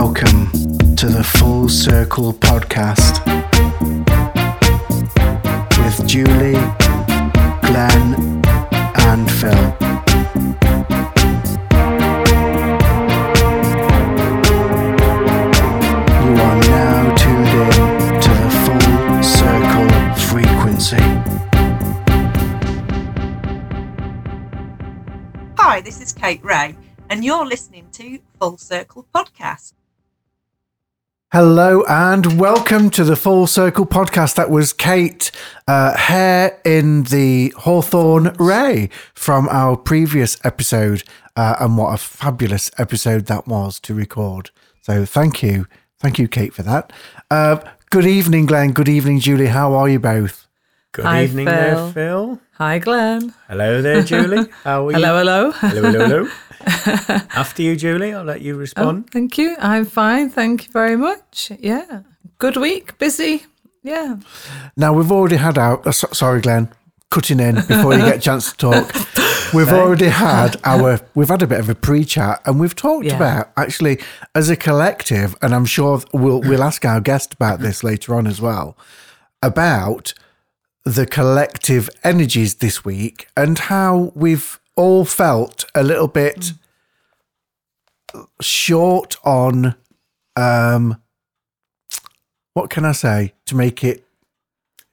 Welcome to the Full Circle podcast with Julie, Glenn, and Phil. You are now tuned in to the Full Circle frequency. Hi, this is Kate Ray, and you're listening to Full Circle Podcast. Hello and welcome to the Full Circle podcast. That was Kate uh, Hare in the Hawthorne Ray from our previous episode. Uh, and what a fabulous episode that was to record. So thank you. Thank you, Kate, for that. Uh, good evening, Glenn. Good evening, Julie. How are you both? Good Hi, evening Phil. there, Phil. Hi, Glenn. Hello there, Julie. How are you? Hello, hello. Hello, hello, hello. After you, Julie, I'll let you Oh, respond. thank you. I'm fine. Thank you very much. Yeah. Good week. Busy. Yeah. Now, we've already had our. Uh, so- sorry, Glenn. Cutting in before you get a chance to talk. We've already had our. We've had a bit of a pre-chat, and we've talked Yeah. about actually as a collective, and I'm sure we'll we'll ask our guest about this later on as well, about the collective energies this week and how we've all felt a little bit short on. Um, what can I say to make it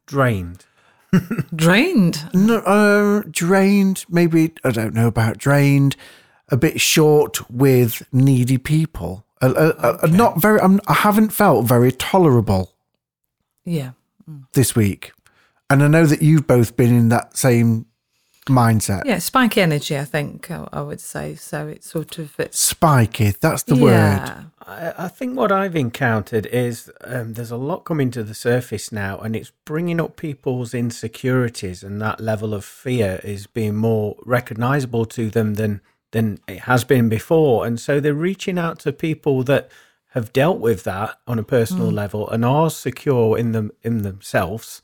Drained. Drained. No, uh, drained. Maybe I don't know about drained. A bit short with needy people. Uh, uh, uh, not very. I'm, I haven't felt very tolerable Yeah. this week, and I know that you've both been in that same mindset. Yeah. Spiky energy, I think I, I would say. So it's sort of. It's, Spiky. That's the word. yeah. I, I think what I've encountered is um, there's a lot coming to the surface now, and it's bringing up people's insecurities, and that level of fear is being more recognizable to them than than it has been before. And so they're reaching out to people that have dealt with that on a personal level and are secure in them in themselves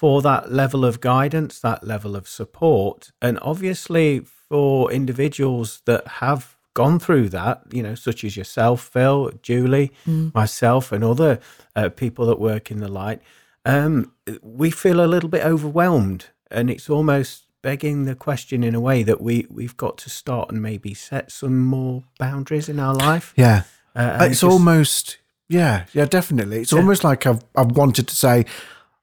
for that level of guidance, that level of support. And obviously, for individuals that have gone through that, you know, such as yourself, Phil, Julie, myself, and other uh, people that work in the light, um, we feel a little bit overwhelmed. And it's almost begging the question in a way that we, we've got to start and maybe set some more boundaries in our life. Yeah. Uh, it's just- almost. Yeah. Yeah. Definitely. It's almost like I've I've wanted to say,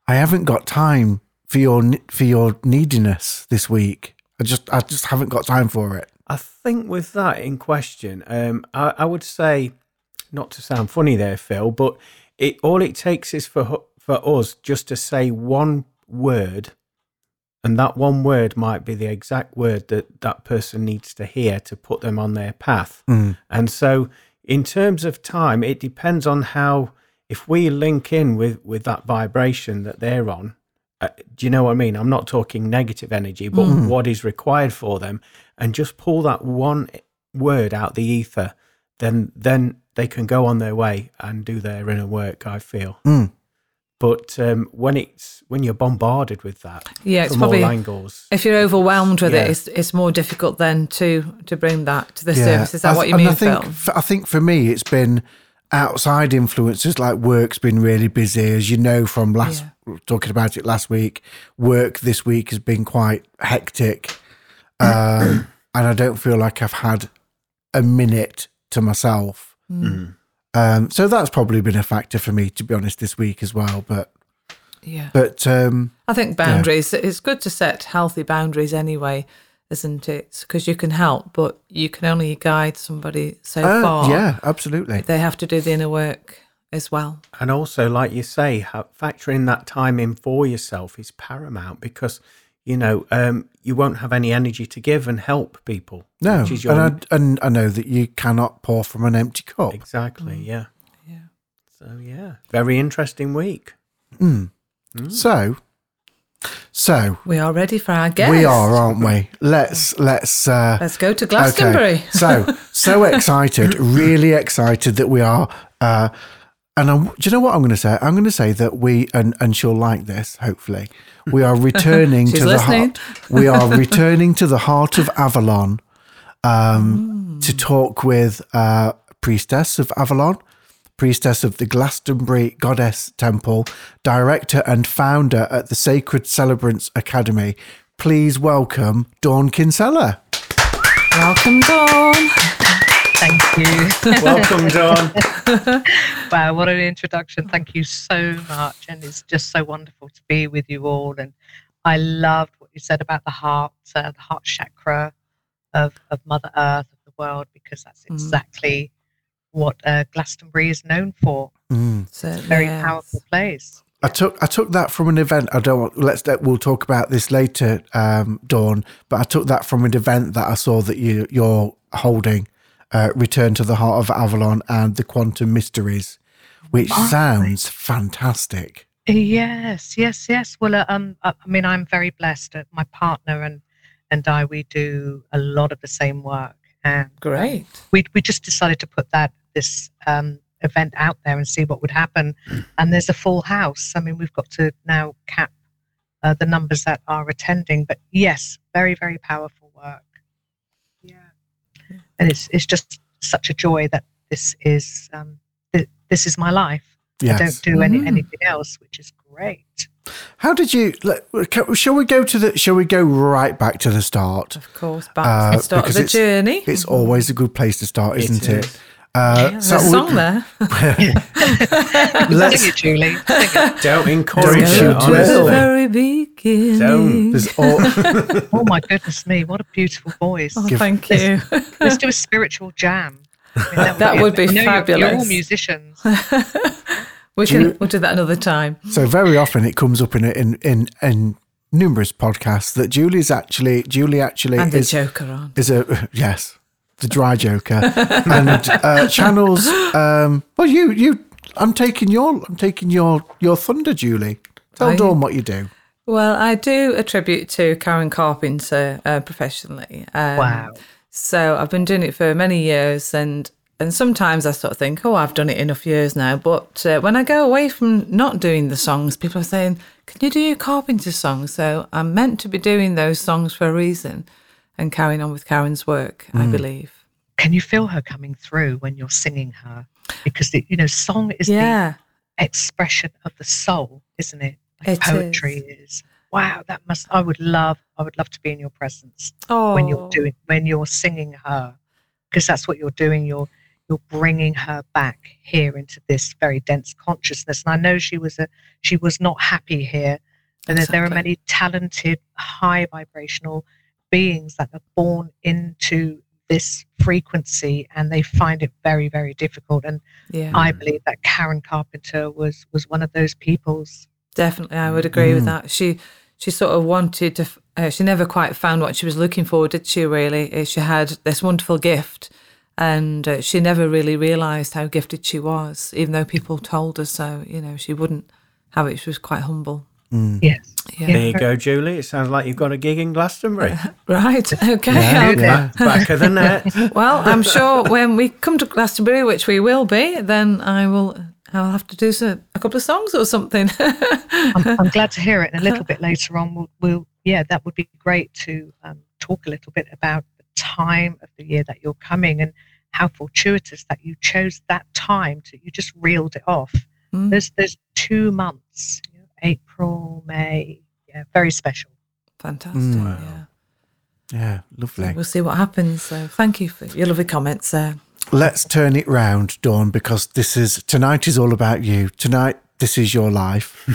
I haven't got time for your for your neediness this week. I just I just haven't got time for it. I think with that in question, um, I, I would say, not to sound funny there, Phil, but it all it takes is for for us just to say one word, and that one word might be the exact word that that person needs to hear to put them on their path. And so, in terms of time, it depends on how. If we link in with with that vibration that they're on, uh, do you know what I mean? I'm not talking negative energy, but what is required for them, and just pull that one word out the ether, then then they can go on their way and do their inner work. I feel. Mm. But um, when it's when you're bombarded with that, Yeah, it's from probably- all angles, If you're overwhelmed with Yeah. it, it's, it's more difficult then to to bring that to the Yeah. surface. Is that I what you mean, I think, Phil? f- I think for me, it's been outside influences like work's been really busy, as you know from last talking about it last week. Work this week has been quite hectic, um, and I don't feel like I've had a minute to myself. Um, so that's probably been a factor for me, to be honest, this week as well. But Yeah. but um, I think boundaries, it's good to set healthy boundaries anyway, isn't it? Because you can help, but you can only guide somebody so uh, far. yeah, absolutely. They have to do the inner work as well. and also like you say, factoring that time in for yourself is paramount because you know um, you won't have any energy to give and help people. No, which is your and I, and I know that you cannot pour from an empty cup. Exactly. Yeah. Mm. Yeah. So yeah, very interesting week. So, so We are ready for our guest. we are, aren't we? Let's let's. Uh, Let's go to Glastonbury. Okay. So so excited, really excited that we are. Uh, and I'm, do you know what I'm going to say? I'm going to say that we and and she'll like this. Hopefully, we are returning to the heart. We are returning to the heart of Avalon um, to talk with uh, priestess of Avalon, priestess of the Glastonbury Goddess Temple, director and founder at the Sacred Celebrants Academy. Please welcome Dawn Kinsella. Welcome, Dawn. Thank you. Welcome, Dawn. wow, what an introduction. Thank you so much. And it's just so wonderful to be with you all. And I loved what you said about the heart, uh, the heart chakra of, of Mother Earth, of the world, because that's Mm. exactly what uh, Glastonbury is known for. Mm. Certainly Very is. powerful place. I took I took that from an event. I don't want, let's we'll talk about this later, um, Dawn. But I took that from an event that I saw that you you're holding, uh, Return to the Heart of Avalon and the Quantum Mysteries, which sounds fantastic. Yes, yes, yes. Well, uh, um, I I mean, I'm very blessed. Uh, my partner and and I, we do a lot of the same work, and Great. we we just decided to put that this um, event out there and see what would happen. And there's a full house. I mean, we've got to now cap uh, the numbers that are attending. But yes, very very powerful work. Yeah, and it's it's just such a joy that this is um, th- this is my life. I don't do any Mm. anything else, which is great. How did you? let- Shall we go to the? Shall we go right back to the start? Of course, back Uh, to the start of the it's- journey. It's always a good place to start, It isn't it? is. Uh, There's so a we- song there. Let's- Sing it, Julie. Sing it. Don't encourage you Go to the very beginning. Don't. all, Oh my goodness me! What a beautiful voice. Oh, Give- thank you. Let's do a spiritual jam. I mean, That would be I know you're- You're, all musicians. we Do you- can we'll do that another time. So very often it comes up in in in, in numerous podcasts that Julie's actually Julie actually And the is Joker on. is a yes the dry joker and uh, channels. Um, well, you you I'm taking your I'm taking your your thunder, Julie. Tell Are you? Dawn what you do. Well, I do a tribute to Karen Carpenter uh, professionally. Um, Wow. So I've been doing it for many years, and and sometimes I sort of think, oh, I've done it enough years now. But uh, when I go away from not doing the songs, people are saying, can you do your Carpenter songs? So I'm meant to be doing those songs for a reason, and carrying on with Karen's work, I mm. believe. Can you feel her coming through when you're singing her? Because the, you know, song is Yeah, the expression of the soul, isn't it? Like It poetry is. Wow, that must. I would love. I would love to be in your presence oh, when you're oh. doing when you're singing her, because that's what you're doing. You're you're bringing her back here into this very dense consciousness. And I know she was a she was not happy here. And that there are many talented, high vibrational beings that are born into this frequency and they find it very, very difficult. And yeah. I believe that Karen Carpenter was was one of those people's. Definitely, I would agree with Mm. that. She she sort of wanted to. Uh, she never quite found what she was looking for, did she? Really, Uh, she had this wonderful gift, and uh, she never really realised how gifted she was, even though people told her so. You know, she wouldn't have it. She was quite humble. Yes. Yeah. There you go, Julie. It sounds like you've got a gig in Glastonbury. Right. Okay. Yeah, yeah. back, back of the net. Well, I'm sure when we come to Glastonbury, which we will be, then I will. I'll have to do so, a couple of songs or something. I'm, I'm glad to hear it. And a little bit later on, we'll, we'll yeah, that would be great to um, talk a little bit about the time of the year that you're coming and how fortuitous that you chose that time to. You just reeled it off. Mm. There's there's two months, you know, April, May. Yeah, very special. Fantastic. Mm. Yeah. Yeah, So lovely. we'll see what happens. So thank you for your lovely comments there. Let's turn it round, Dawn, because this is tonight is all about you. Tonight, this is your life,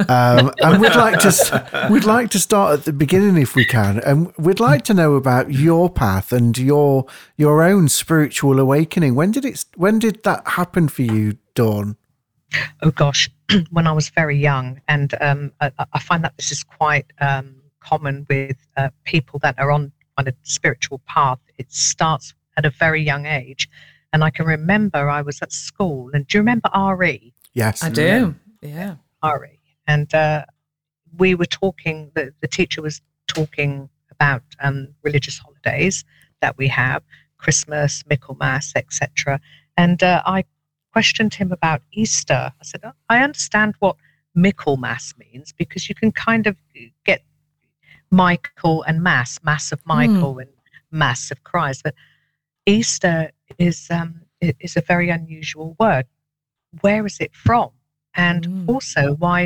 um, and we'd like to we'd like to start at the beginning if we can, and we'd like to know about your path and your your own spiritual awakening. When did it? When did that happen for you, Dawn? Oh gosh, when I was very young, and um, I, I find that this is quite um, common with uh, people that are on on a spiritual path. It starts at a very young age, and I can remember I was at school, and do you remember RE? Yes, I do. Yeah. RE, and uh, we were talking. The, the teacher was talking about um, religious holidays that we have, Christmas, Michaelmas, etc. And uh, I questioned him about Easter. I said, "Oh, I understand what Michaelmas means because you can kind of get Michael and Mass, Mass of Michael and Mass of Christ, but Easter is um, is a very unusual word. where is it from? And Mm. also, why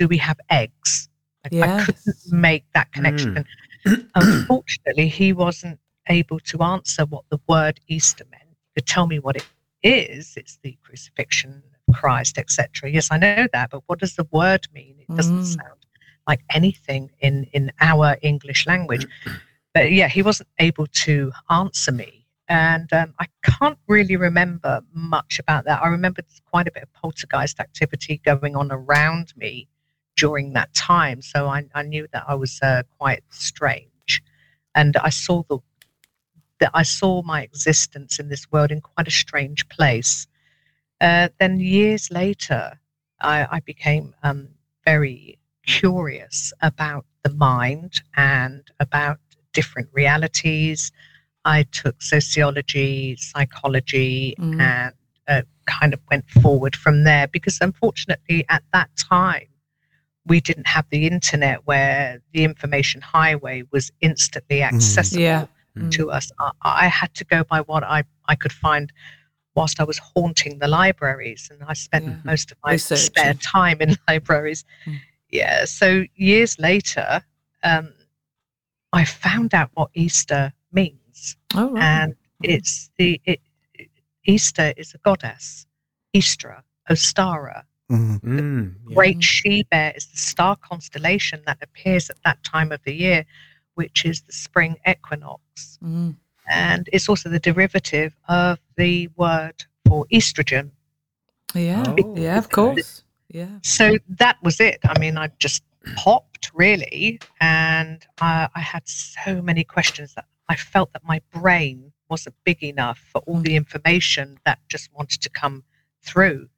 do we have eggs? I, I couldn't make that connection. And unfortunately, he wasn't able to answer what the word Easter meant. He could tell me what it is. It's the crucifixion of Christ, etc. Yes, I know that, but what does the word mean? It doesn't Mm. sound like anything in in our English language. But yeah, he wasn't able to answer me. And um, I can't really remember much about that. I remember quite a bit of poltergeist activity going on around me during that time. So I, I knew that I was uh, quite strange. And I saw the that I saw my existence in this world in quite a strange place. Uh, then years later, I, I became um, very curious about the mind and about different realities. I took sociology, psychology, Mm. and uh, kind of went forward from there because unfortunately, at that time, we didn't have the internet where the information highway was instantly accessible Yeah. To us. I, I had to go by what I, I could find whilst I was haunting the libraries, and I spent Yeah. most of my spare time in libraries. Mm. Yeah. So years later, um, I found out what Easter means, Oh, right. and Mm. it's the it, Easter is a goddess, Eastra, Ostara. Mm. Mm, yeah. Great Mm. she bear is the star constellation that appears at that time of the year, which is the spring equinox. Mm. And it's also the derivative of the word for estrogen. Yeah. Oh, yeah, of course. Yeah. So that was it. I mean, I just popped really. And I, I had so many questions that I felt that my brain wasn't big enough for all the information that just wanted to come through.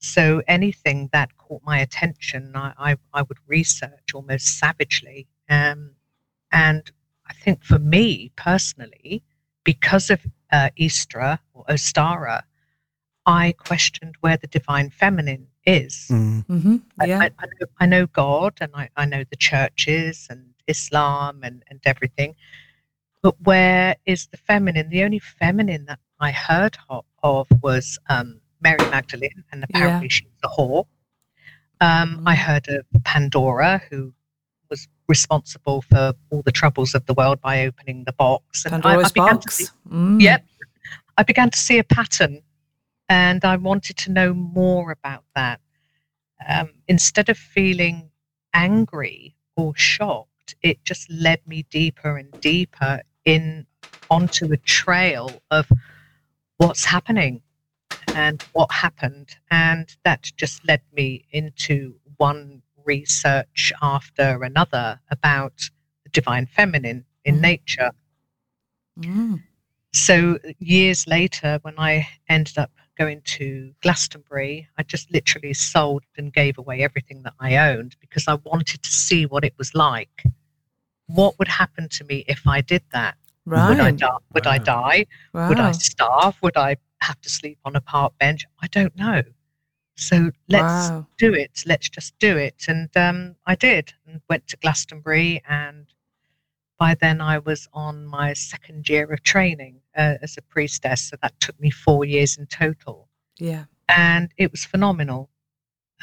So anything that caught my attention, I, I, I would research almost savagely. Um, and I think for me personally, because of uh, Istra or Ostara, I questioned where the divine feminine is. Mm. hmm I- Yeah. I, I, know, I know God and I, I know the churches and Islam and, and everything. But where is the feminine? The only feminine that I heard of, of was um, Mary Magdalene, and apparently she was a whore. Um, I Mm. heard of Pandora, who was responsible for all the troubles of the world by opening the box. And I- I, Pandora's began to see. Mm. Yep. I began to see a pattern and I wanted to know more about that. Um, instead of feeling angry or shocked, it just led me deeper and deeper in onto a trail of what's happening and what happened. And that just led me into one research after another about the divine feminine in Mhm. nature. Mm. So years later, when I ended up going to Glastonbury, I just literally sold and gave away everything that I owned because I wanted to see what it was like. What would happen to me if I did that? Right. Would I die? Would I die? wow. Would I starve? Would I have to sleep on a park bench? I don't know. So let's Wow. do it. Let's just do it. And um, I did and went to Glastonbury. And by then I was on my second year of training uh, as a priestess. So that took me four years in total. Yeah. And it was phenomenal.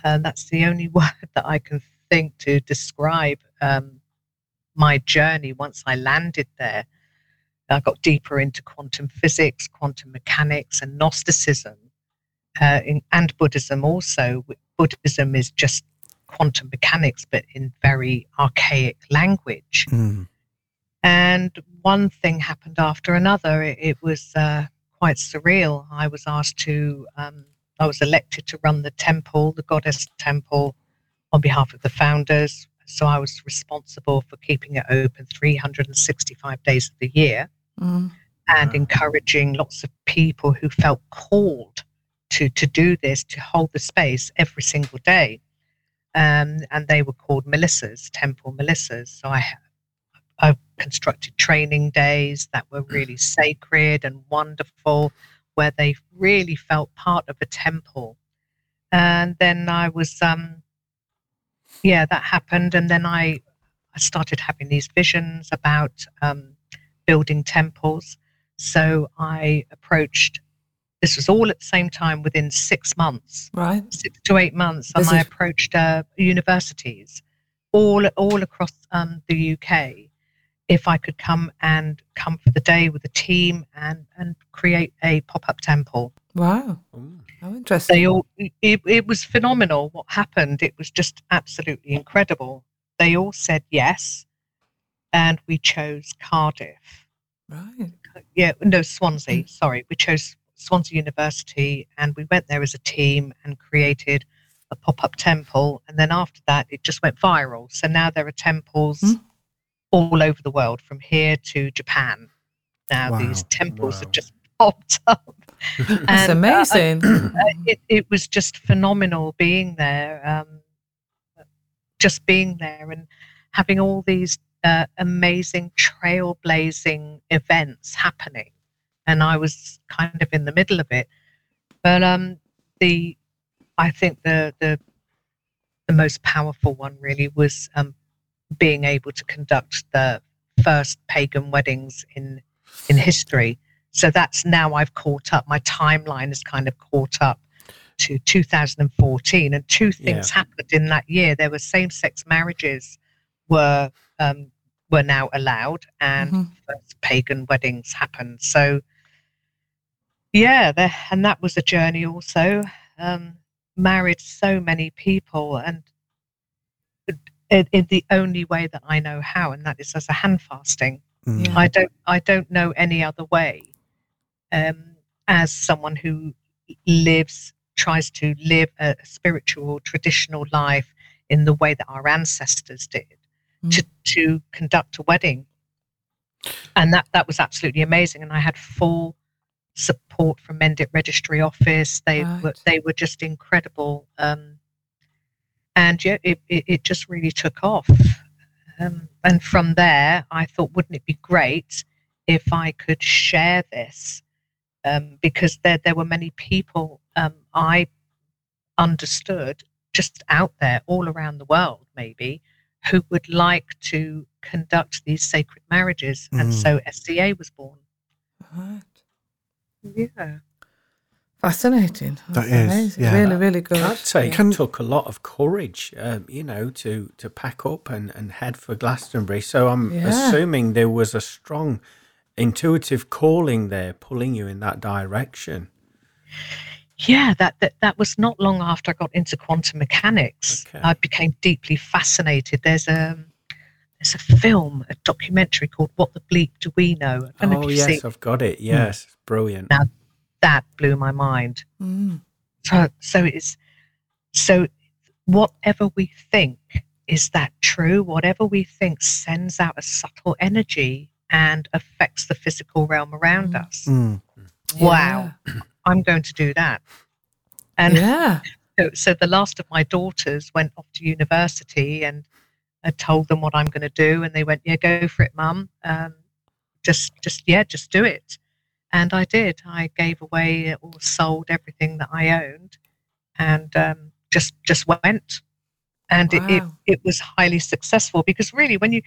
And that's the only word that I can think to describe um, my journey once I landed there. I got deeper into quantum physics, quantum mechanics, and Gnosticism, uh, in, and Buddhism also. Buddhism is just quantum mechanics, but in very archaic language. Mm. And one thing happened after another. It, it was uh, quite surreal. I was asked to, um, I was elected to run the temple, the goddess temple, on behalf of the founders. So I was responsible for keeping it open 365 days of the year Mm. and Wow. encouraging lots of people who felt called to to do this to hold the space every single day. Um, and they were called melissas temple melissas. So i i constructed training days that were really sacred and wonderful where they really felt part of a temple. And then i was um yeah that happened. And then i i started having these visions about um building temples. So I approached this was all at the same time within six months, Right. six to eight months, and Busy. I approached uh, universities all all across um, the UK if I could come and come for the day with a team and and create a pop up temple. Wow. How interesting. They all it, it was phenomenal what happened. It was just absolutely incredible. They all said yes, and we chose Cardiff. right. Yeah, no Swansea. Sorry, we chose Swansea University, and we went there as a team and created a pop up temple. And then after that, it just went viral. So now there are temples Mm. all over the world, from here to Japan. Now these temples Wow. have just popped up. That's And, uh, amazing. uh, it, it was just phenomenal being there, um, just being there and having all these uh, amazing trailblazing events happening. And I was kind of in the middle of it. But um, the, I think the, the, the most powerful one really was um, being able to conduct the first pagan weddings in in history. So that's now I've caught up. My timeline has kind of caught up to 2014, and two things happened in that year. There were same-sex marriages were um, were now allowed, and Mhm. first pagan weddings happened. So yeah, there, and that was a journey. Also, um, married so many people, and in, in the only way that I know how, and that is as a hand fasting. Mm. I don't I don't know any other way. Um, as someone who lives tries to live a spiritual traditional life in the way that our ancestors did to to conduct a wedding, and that that was absolutely amazing. And I had full support from Mendip Registry Office. They were they were just incredible. Um, and yeah, it, it, it just really took off. Um, and from there, I thought, wouldn't it be great if I could share this? Um, because there, there were many people um, I understood just out there, all around the world, maybe, who would like to conduct these sacred marriages. And Mm. so SCA was born. Right. Yeah. Fascinating. That That's is, amazing. yeah. Really, really good. I'd say Yeah. It took a lot of courage, um, you know, to to pack up and, and head for Glastonbury. So I'm Yeah. assuming there was a strong intuitive calling there, pulling you in that direction. Yeah, that, that that was not long after I got into quantum mechanics. Okay. I became deeply fascinated. There's a there's a film, a documentary called "What the Bleep Do We Know?" I don't know Oh if you've yes, seen. I've got it. Yes, brilliant. Now- That blew my mind. Mm. So so it's so whatever we think is that true. Whatever we think sends out a subtle energy and affects the physical realm around Mm. us. Mm. Wow, I'm going to do that. And yeah. So, so the last of my daughters went off to university, and I told them what I'm going to do, and they went, "Yeah, go for it, mum. Um, just, just yeah, just do it." And I did. I gave away or sold everything that I owned, and um, just just went. And it, it it was highly successful because really, when you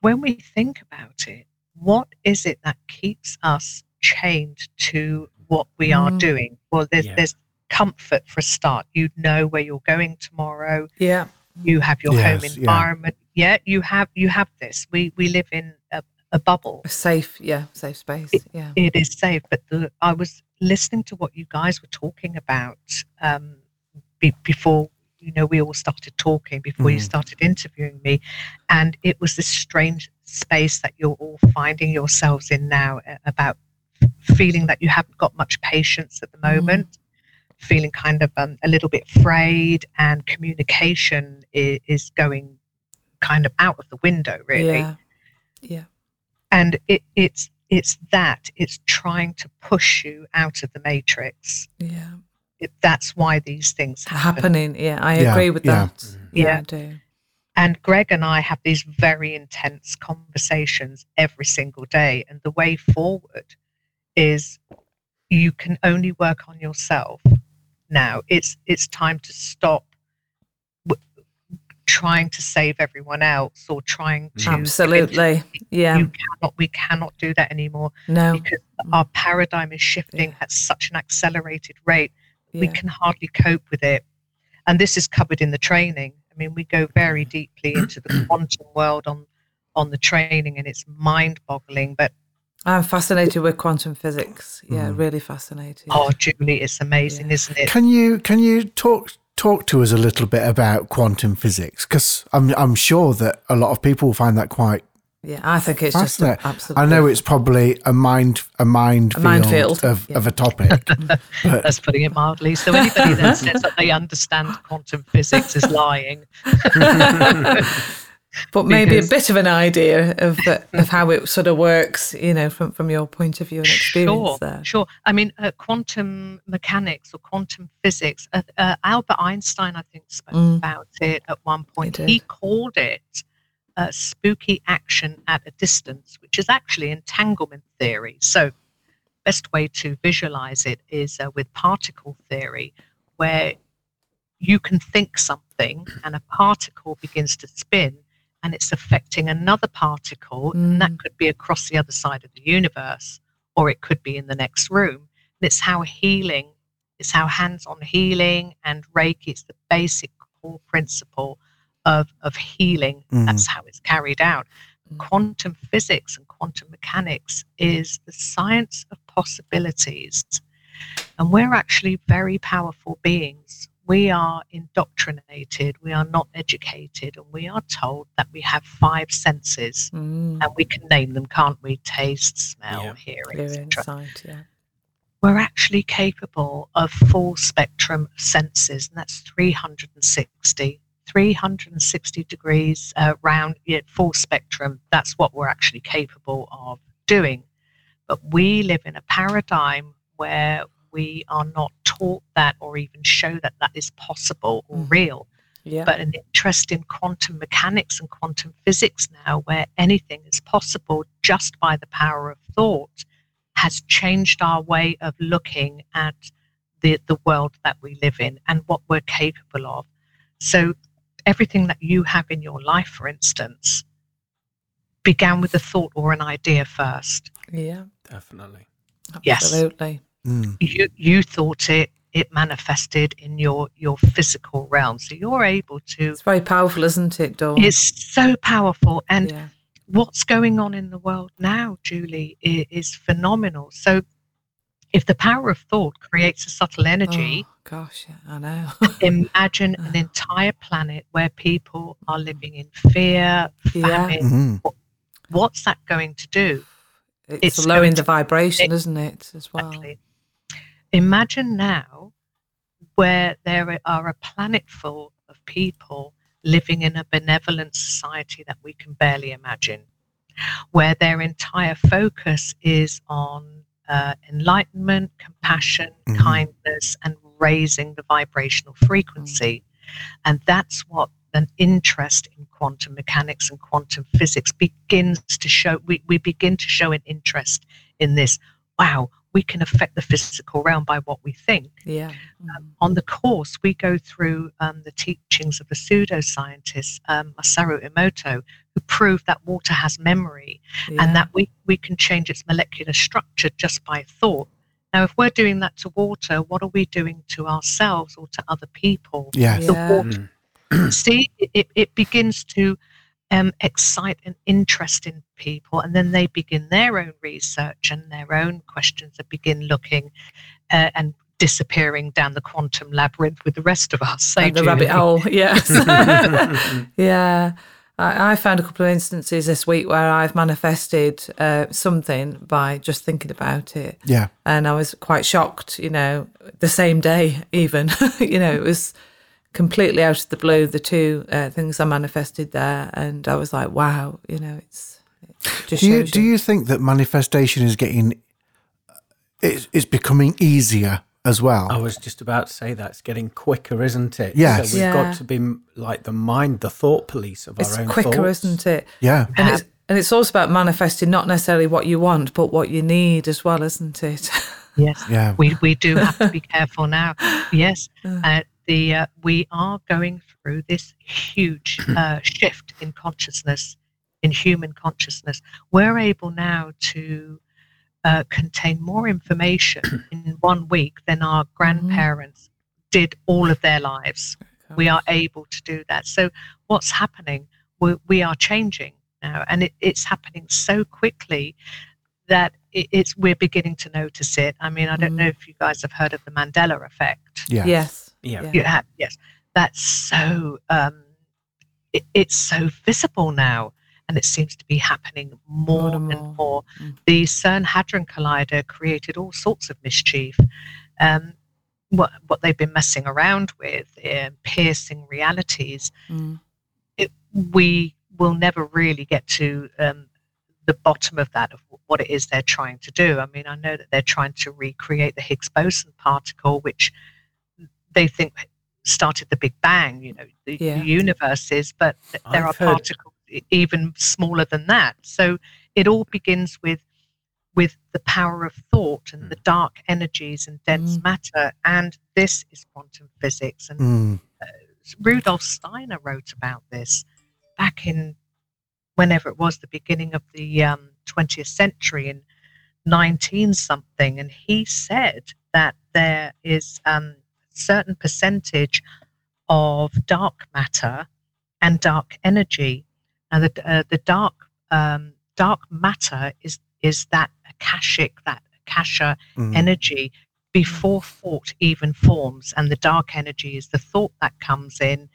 when we think about it, what is it that keeps us chained to what we are Mm. doing? Well, there's Yeah. there's comfort for a start. You know where you're going tomorrow. Yeah. You have your Yes, home environment. Yeah. you have you have this. We we live in a, a bubble. A safe, yeah, safe space. Yeah. It is safe. But the, I was listening to what you guys were talking about um, be, before. You know, we all started talking before you Mhm. started interviewing me, and it was this strange space that you're all finding yourselves in now uh, about feeling that you haven't got much patience at the Mhm. moment, feeling kind of um, a little bit frayed, and communication is, is going kind of out of the window, really Yeah. Yeah. and it, it's it's that it's trying to push you out of the matrix Yeah. it, that's why these things happen Happening. Yeah. I Yeah, agree with yeah. that. Mhm. Yeah, Yeah. I do. and greg and i have these very intense conversations every single day and the way forward is you can only work on yourself now it's it's time to stop w- trying to save everyone else or trying to mm. Absolutely. Yeah. You cannot. We cannot do that anymore No. because our paradigm is shifting at such an accelerated rate. We can hardly cope with it. And this is covered in the training. I mean, we go very deeply into the quantum world on on the training, and it's mind-boggling. But I'm fascinated with quantum physics. Yeah, Mm. really fascinated. oh, Julie, it's amazing, isn't it? Can you can you talk talk to us a little bit about quantum physics? Because I'm I'm sure that a lot of people find that quite Yeah, I think it's just a- absolutely. I know it's probably a mind a minefield, minefield, of, yeah. of a topic. That's putting it mildly. So anybody that says that they understand quantum physics is lying. but maybe a bit of an idea of uh, of how it sort of works, you know, from from your point of view and experience Sure, there. sure. I mean, uh, quantum mechanics or quantum physics. Uh, uh, Albert Einstein, I think, spoke Mm. about it at one point. did. He called it spooky action at a distance, which is actually entanglement theory. So, best way to visualize it is uh, with particle theory, where you can think something and a particle begins to spin and it's affecting another particle, and that Mm. could be across the other side of the universe or it could be in the next room. And it's how healing, it's how hands on healing and Reiki, it's the basic core principle of, of healing. Mm. That's how it's carried out. Mm. Quantum physics and quantum mechanics is the science of possibilities. And we're actually very powerful beings. We are indoctrinated, we are not educated, and we are told that we have five senses Mm, and we can name them, can't we? Taste, smell, Yeah. hearing, etc. yeah. We're actually capable of full spectrum of senses, and that's 360. 360 degrees uh, round, yeah, full spectrum. That's what we're actually capable of doing. But we live in a paradigm where we are not taught that or even show that that is possible or Mhm. real Yeah. but an interest in quantum mechanics and quantum physics now, where anything is possible just by the power of thought, has changed our way of looking at the, the world that we live in and what we're capable of. So, everything that you have in your life, for instance, began with a thought or an idea first. yeah. Definitely. Yes. Absolutely. Mm. You, you thought it, it manifested in your, your physical realm. So, you're able to. It's very powerful, isn't it, Dawn? It's so powerful. And yeah. what's going on in the world now, Julie, is, is phenomenal. So, if the power of thought creates a subtle energy, Oh, gosh, yeah, I know. imagine an entire planet where people are living in fear, Yeah. famine. Mhm. What's that going to do? it's, It's lowering the to- vibration, isn't it, as well? Exactly. Imagine now where there are a planet full of people living in a benevolent society that we can barely imagine, where their entire focus is on uh, enlightenment, compassion, Mhm. kindness, and raising the vibrational frequency. And that's what an interest in quantum mechanics and quantum physics begins to show. We, we begin to show an interest in this. Wow, we can affect the physical realm by what we think. Yeah. Mm. On the course, we go through um, the teachings of the pseudoscientist, um, Masaru Emoto, who proved that water has memory yeah. and that we, we can change its molecular structure just by thought. Now, if we're doing that to water, what are we doing to ourselves or to other people? Yes. The Yeah. water see it- it, it begins to um, excite an interest in people and then they begin their own research and their own questions and begin looking uh, and disappearing down the quantum labyrinth with the rest of us Say, And the rabbit Julie. hole, yes. yeah. I, I found a couple of instances this week where I've manifested uh, something by just thinking about it. Yeah. And I was quite shocked, you know, the same day, even. you know, it was completely out of the blue, the two uh, things I manifested there. And I was like, wow, you know, it's. It just Do you shows do you think that manifestation is getting it's, it's becoming easier as well? I was just about to say that it's getting quicker, isn't it? Yes. So we've Yeah. got to be like the mind, the thought police of It's our own It's quicker, thoughts. isn't it? yeah. And it's and it's also about manifesting not necessarily what you want, but what you need as well, isn't it? yes Yeah. we, we do have to be careful now yes uh, the uh, we are going through this huge uh, shift in consciousness, in human consciousness. We're able now to uh, contain more information in one week than our grandparents did all of their lives. We are able to do that. So what's happening? We, we are changing now, and it, it's happening so quickly that it, it's we're beginning to notice it. I mean, I don't Mm. know if you guys have heard of the Mandela effect. Yeah. Yes. Yeah. You have, yes. That's so. Um, it, it's so visible now, and it seems to be happening more, and and more. more. Mm. The CERN Hadron Collider created all sorts of mischief. Um, what what they've been messing around with, uh, piercing realities. Mm. It, we will never really get to um, the bottom of that of what it is they're trying to do. I mean, I know that they're trying to recreate the Higgs boson particle, which they think started the Big Bang. You know, the, Yeah. the universe is, but th- there I've are heard- particles even smaller than that. So it all begins with with the power of thought and the dark energies and dense Mm. matter, and this is quantum physics. And Mm. Rudolf Steiner wrote about this back in whenever it was the beginning of the um, 20th century in 19 something, and he said that there is um, a certain percentage of dark matter and dark energy, and the uh, the dark um, dark matter is is that akashic that akasha Mm. energy before thought even forms and the dark energy is the thought that comes in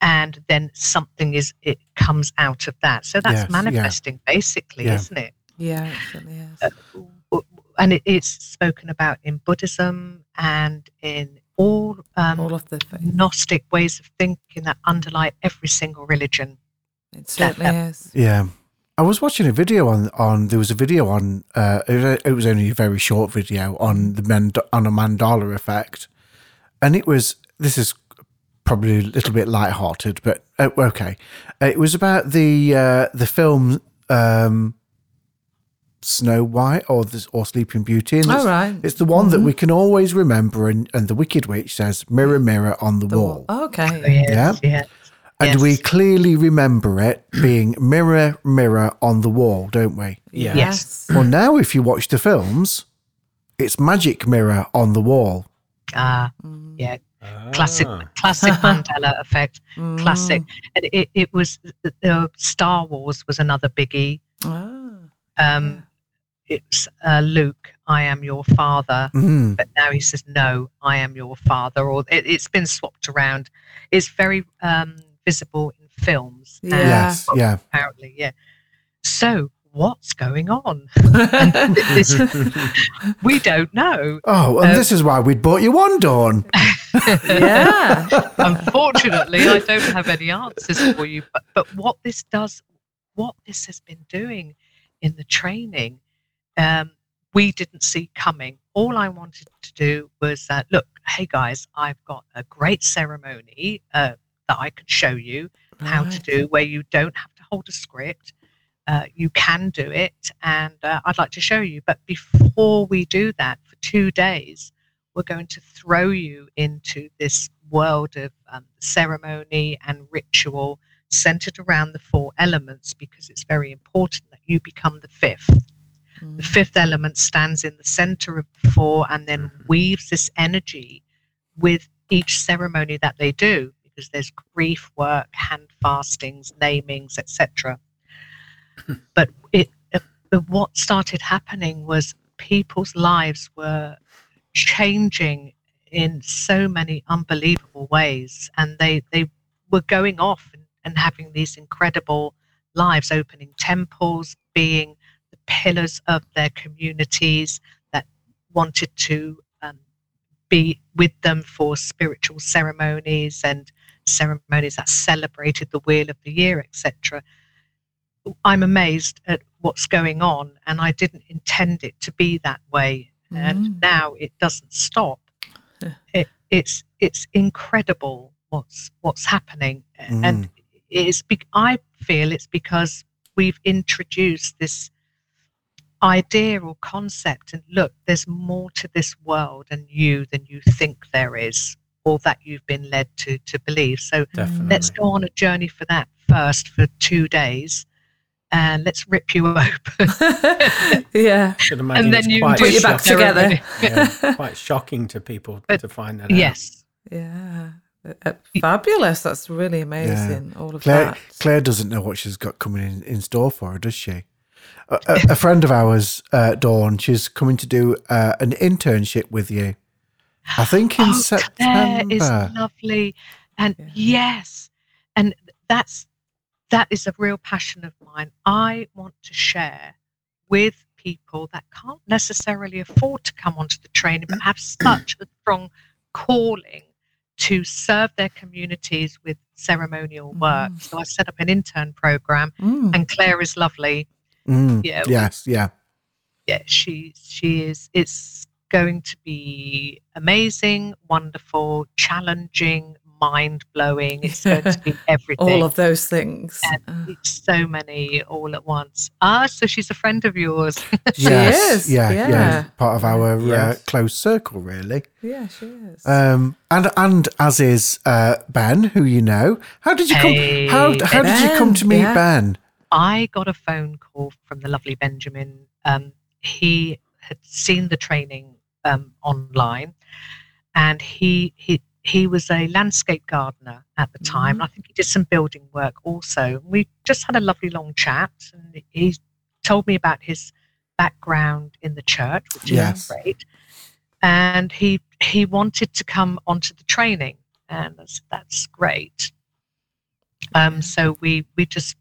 and then something is it comes out of that so that's Yes, yeah. manifesting basically Yeah. isn't it Yeah, it certainly is. Uh, and it, it's spoken about in buddhism and in all, um, All of the faith. gnostic ways of thinking that underlie every single religion It certainly is. Yeah. I was watching a video on on there was a video on uh it was, it was only a very short video on the Mand- on a Mandala effect, and it was this is probably a little bit light-hearted, but uh, okay, it was about the uh, the film um, Snow White or the, or Sleeping Beauty, and All it's, right. it's the one that we can always remember, and, and the Wicked Witch says "Mirror, mirror on the, The wall." wall. Okay. yes, yeah. And we clearly remember it being mirror, mirror on the wall, don't we? Yeah. Yes. Well, now if you watch the films, it's magic mirror on the wall. Ah, Mm. yeah classic Ah. classic mandela effect Mm. classic and it, it was uh, star wars was another biggie Ah. um it's uh, luke i am your father Mm. but now he says no i am your father or it, it's been swapped around it's very um visible in films Yeah. Yes, yeah. apparently yeah so what's going on this, we don't know Oh, and Uh, this is why we'd bought you one, Dawn. Yeah. Unfortunately, I don't have any answers for you. But, but what this does, what this has been doing in the training, um, we didn't see coming. All I wanted to do was uh, look, hey guys, I've got a great ceremony uh, that I can show you how to do where you don't have to hold a script. Uh, you can do it, and uh, I'd like to show you. But before we do that, for two days, we're going to throw you into this world of um, ceremony and ritual centered around the four elements because it's very important that you become the fifth. The Mm. fifth element stands in the center of the four and then weaves this energy with each ceremony that they do because there's grief work, hand fastings, namings, etc. but it, uh, but what started happening was people's lives were changing in so many unbelievable ways and they they were going off and, and having these incredible lives opening temples being the pillars of their communities that wanted to um, be with them for spiritual ceremonies and ceremonies that celebrated the wheel of the year etc i'm amazed at what's going on and i didn't intend it to be that way. And Mm. now it doesn't stop. It, it's it's incredible what's what's happening. And it's be- i feel it's because we've introduced this idea or concept and look there's more to this world and you than you think there is or that you've been led to to believe. So Definitely. let's go on a journey for that first for two days, and let's rip you open. yeah. Should imagine and then you Put you back together. yeah, quite shocking to people But- to find that out. yes, Yeah. Uh, Fabulous. That's really amazing. All of Claire, that. Claire doesn't know what she's got coming in, in store for her, does she? A, a, a friend of ours, uh, Dawn, she's coming to do uh, an internship with you. I think in oh, September. Claire is lovely, and Yeah. yes, and that's that is a real passion of mine. I want to share with people that can't necessarily afford to come onto the training, but have such a strong calling to serve their communities with ceremonial work. Mm. So I set up an intern program, Mm. and Claire is lovely. Mm, Yeah, yes, yeah. yeah, she she is. It's going to be amazing, wonderful, challenging, mind blowing. It's going to be everything. All of those things. and Uh, it's so many all at once. Ah, so she's a friend of yours. She yes, is, Yeah, yeah, yeah. Part of our uh, close circle, really. yeah, she is. Um, and and as is uh, Ben, who you know. How did you Hey, come? How how did you come to meet yeah. Ben? I got a phone call from the lovely Benjamin. Um, he had seen the training um, online, and he he he was a landscape gardener at the time. I think he did some building work also. We just had a lovely long chat, and he told me about his background in the church, which Yes. is great. And he he wanted to come onto the training, and I said, that's great. Um, so we we just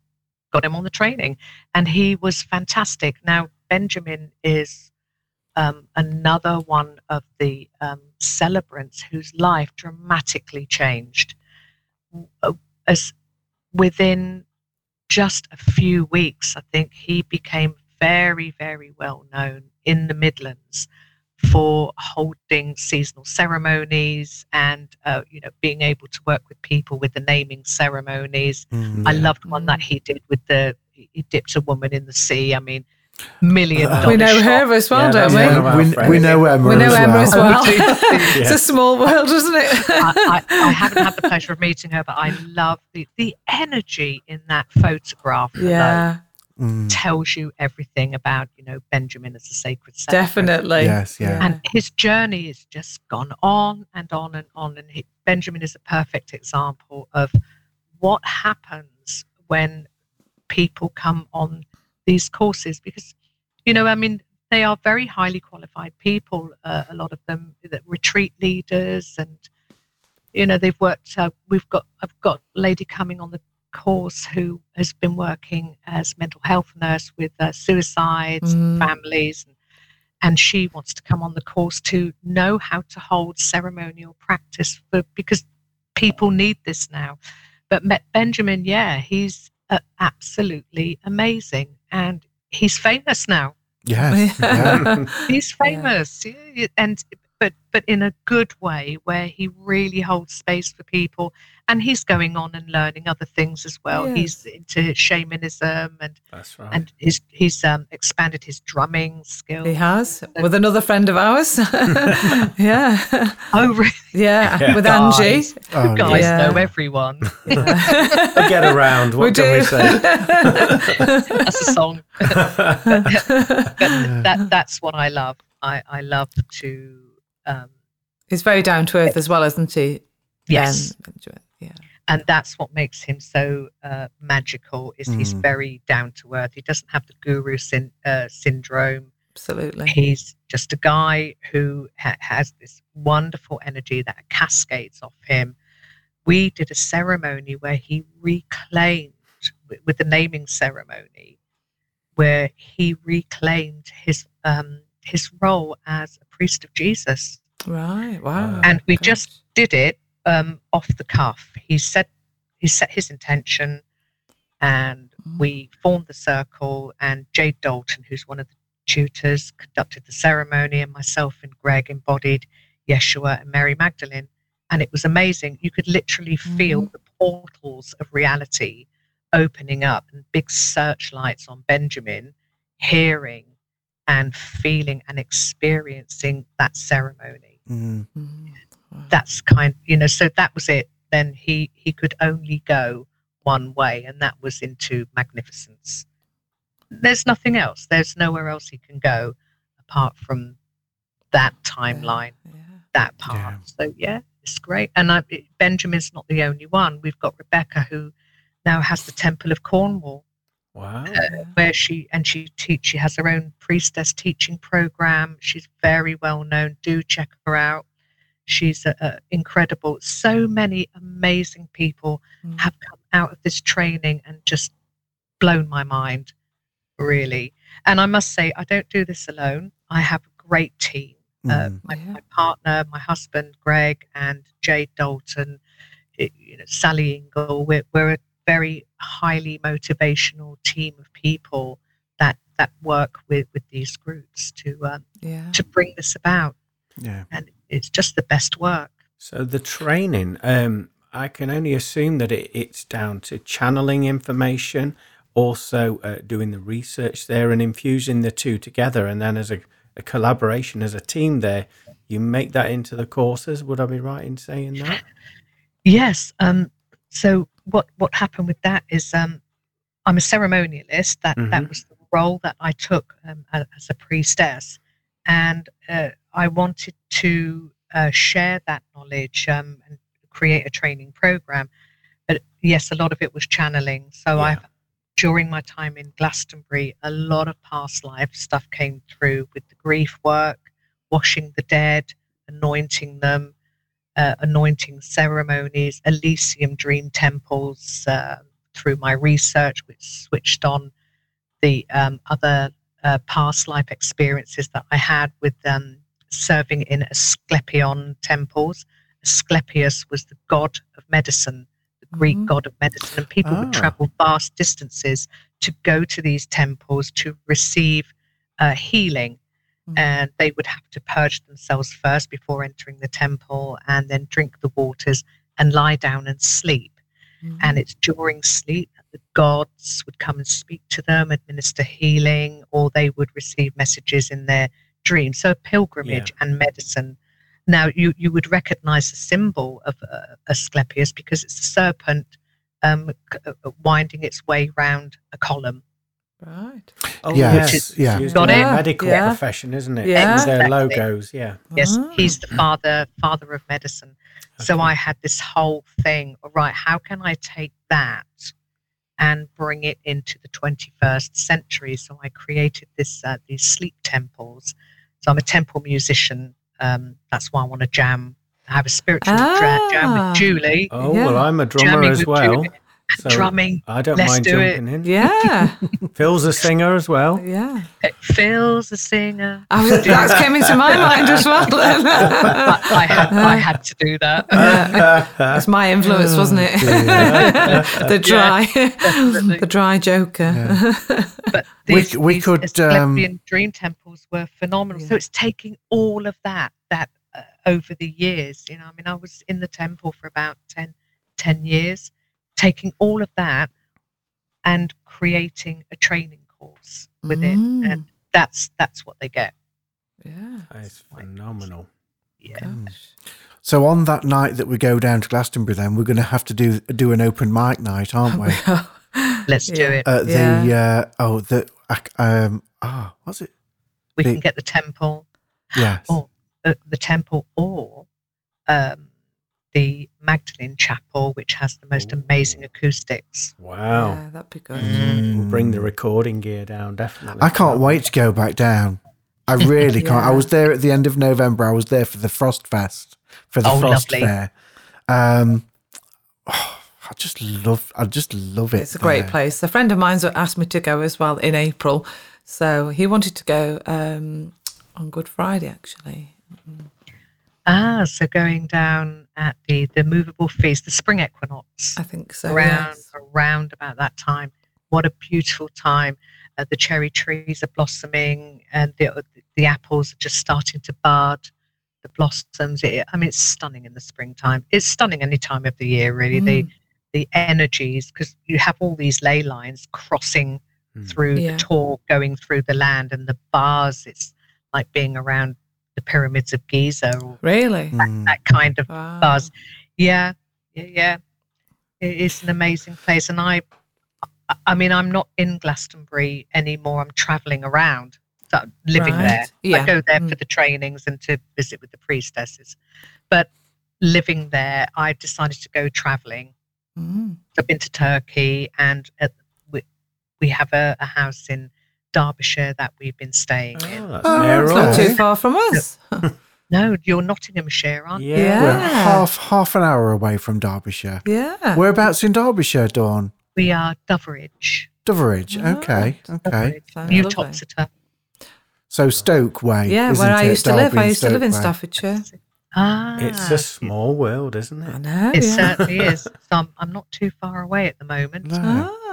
got him on the training, and he was fantastic. Now Benjamin is um, another one of the um, celebrants whose life dramatically changed. Uh, As within just a few weeks, I think he became very, very well known in the Midlands for holding seasonal ceremonies and uh, you know being able to work with people with the naming ceremonies. Mm, I loved one that he did with the he dipped a woman in the sea. I mean, million Uh, dollar we know shot. her as well, Yeah, don't that's we? one we, we know Emma, we know as, Emma well. as well. Do you? it's a small world, isn't it? I, I, I haven't had the pleasure of meeting her, but I love the, the energy in that photograph. alone yeah, Mm, tells you everything about you know Benjamin as a sacred celebrant. definitely. Yes, yeah. And his journey has just gone on and on and on. And he, Benjamin is a perfect example of what happens when people come on these courses because, you know, I mean, they are very highly qualified people, uh, a lot of them, that retreat leaders and, you know, they've worked, uh, we've got, I've got lady coming on the course who has been working as mental health nurse with uh, suicides and Mm. families and and she wants to come on the course to know how to hold ceremonial practice for because people need this now. But Me- Benjamin, yeah, he's uh, absolutely amazing, and he's famous now. Yes. yeah. He's famous, yeah, yeah, and but but in a good way, where he really holds space for people, and he's going on and learning other things as well. He's into shamanism and That's right. and he's he's um, expanded his drumming skills. He has with another friend of ours. yeah, Oh, really? yeah, Yeah. with Guys. Angie. Oh, guys Yeah. know everyone. We get around. What we can do. we say? That's a song. But that that's what I love. I I love to um, He's very down to earth as well, isn't he? yes, Ben Yeah. and that's what makes him so uh, magical. Is he's Mm. very down to earth. He doesn't have the guru syn- uh, syndrome. Absolutely. He's just a guy who ha- has this wonderful energy that cascades off him. We did a ceremony where he reclaimed, with, with the naming ceremony, where he reclaimed his um, his role as a priest of Jesus, Right. Wow. and we Gosh. just did it um, off the cuff. He said he set his intention, and Mm. we formed the circle. And Jade Dalton, who's one of the tutors, conducted the ceremony, and myself and Greg embodied Yeshua and Mary Magdalene. And it was amazing. You could literally feel the portals of reality opening up and big searchlights on Benjamin, hearing and feeling and experiencing that ceremony. Mm. Mm. that's kind you know so that was it. Then he he could only go one way and that was into magnificence. There's nothing else. There's nowhere else he can go apart from that timeline Yeah. that part. So yeah it's great. And I, it- benjamin's not the only one. We've got rebecca who now has the temple of cornwall Wow. yeah. where she and she teach she has her own priestess teaching program she's very well known do check her out she's uh, uh, incredible so many amazing people Mm. have come out of this training and just blown my mind really and i must say i don't do this alone i have a great team uh, Mm. my, Yeah. my partner my husband greg and jade dalton it- you know sally ingle we're, we're a very highly motivational team of people that that work with with these groups to um, yeah. to bring this about Yeah. and it's just the best work So the training, um, I can only assume that it, it's down to channeling information, also uh, doing the research there and infusing the two together, and then as a, a collaboration as a team there, you make that into the courses. Would I be right in saying that? Yes. Um, so what what happened with that is um, I'm a ceremonialist. That Mhm. that was the role that I took um, as a priestess, and uh, I wanted to uh, share that knowledge um, and create a training program. But yes, a lot of it was channeling. So Yeah. I, during my time in Glastonbury, a lot of past life stuff came through with the grief work, washing the dead, anointing them uh, anointing ceremonies, Elysium dream temples uh, through my research, which switched on the um, other uh, past life experiences that I had with um, serving in Asclepion temples. Asclepius was the god of medicine, the Greek Mhm. god of medicine, and people would Ah. travel vast distances to go to these temples to receive uh, healing Mm. and they would have to purge themselves first before entering the temple and then drink the waters and lie down and sleep. Mm. And it's during sleep that the gods would come and speak to them, administer healing, or they would receive messages in their dreams. So, pilgrimage and medicine. Now, you, you would recognize the symbol of uh, Asclepius because it's a serpent um, uh, winding its way round a column. Right. Oh, Yes, yes. yeah. It's used Got in it? medical Yeah. profession, isn't it? Yeah. With Their logos, yeah. Yes, Ah. he's the father father of medicine. So I had this whole thing. all Right, how can I take that and bring it into the 21st century? So I created this uh, these sleep temples. So I'm a temple musician. Um, that's why I want to jam. I have a spiritual dra- jam Ah. with Julie. Oh, Yeah. well, I'm a drummer Jamming as well. Julie. So drumming. I don't Let's mind do it. jumping in. Yeah. Phil's a singer as well. yeah. Phil's a singer. I was, that came into my mind as well. then. I, I had I had to do that. It's my influence, wasn't it? the dry, definitely. the dry Joker. But We- these, we these could, um, dream temples were phenomenal. So it's taking all of that that uh, over the years. You know, I mean, I was in the temple for about 10, 10 years, taking all of that and creating a training course with it, Mm. and that's that's what they get. yeah. It's phenomenal. Yeah. Gosh. So on that night that we go down to Glastonbury, then we're going to have to do do an open mic night, aren't we? Let's do Yeah. it. At the uh, oh the um ah what's it? We the- can get the temple, Yes. Oh. uh, the temple, or um, the Magdalene Chapel, which has the most amazing acoustics. Wow. Yeah, that'd be good. We'll bring the Mm. recording gear down, definitely. I can't wait to go back down. I really can't. I was there at the end of November. I was there for the Frost Fest for the Oh, Frost lovely. Fair. Um, oh, I just love. I just love it. It's a great place. A friend of mine's asked me to go as well in April. So he wanted to go um, on Good Friday, actually. Ah, so going down at the the movable feast, the spring equinox, I think so. around yes. around about that time. What a beautiful time! Uh, the cherry trees are blossoming, and the the apples are just starting to bud. The blossoms. It, I mean, it's stunning in the springtime. It's stunning any time of the year, really. The Mm. the energies because you have all these ley lines crossing Mm. through Yeah. the Tor, going through the land, and the bars. It's like being around the pyramids of Giza or Really? Mm. that kind of Wow. buzz. Yeah, yeah, yeah. It is an amazing place, and I, I- I mean, I'm not in Glastonbury anymore. I'm traveling around, so living Right. there. Yeah. I go there Mm. for the trainings and to visit with the priestesses, but living there, I decided to go traveling. Mm. I've been to Turkey, and at, we, we have a, a house in Derbyshire that we've been staying in. Oh, that's Oh, near Not too far from us. No, you're Nottinghamshire, aren't you? Yeah. We're Yeah. half half an hour away from Derbyshire. yeah. Whereabouts in Derbyshire, Dawn? We are Doveridge. Doveridge. Right. Okay. Okay. Doveridge. New lovely. Uttoxeter. So Stoke Way. Yeah, isn't where I it? used to live. I and used to live in Staffordshire. Ah, It's a small world, isn't it? I know. It yeah. certainly is. So I'm, I'm not too far away at the moment. No.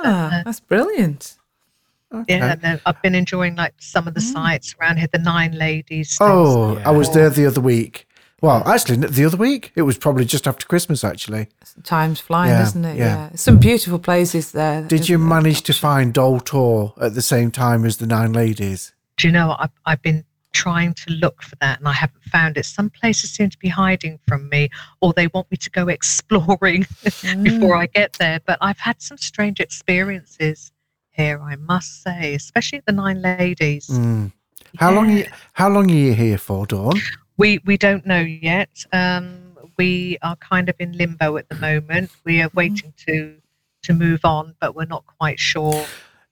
Ah, that's brilliant. Okay. Yeah, and then I've been enjoying like some of the Mm. sites around here. The Nine Ladies. things. Oh, I was there the other week. Well, actually, the other week. It was probably just after Christmas, actually. Time's flying, Yeah, isn't it? yeah. Some beautiful places there. Did you isn't there? manage to find Doll Tor at the same time as the Nine Ladies? Do you know? I've, I've been trying to look for that and I haven't found it. Some places seem to be hiding from me, or they want me to go exploring before Mm. I get there. But I've had some strange experiences here, I must say, especially at the Nine Ladies. Mm. How long? Are you, how long are you here for, Dawn? We we don't know yet. Um, we are kind of in limbo at the moment. We are waiting to to move on, but we're not quite sure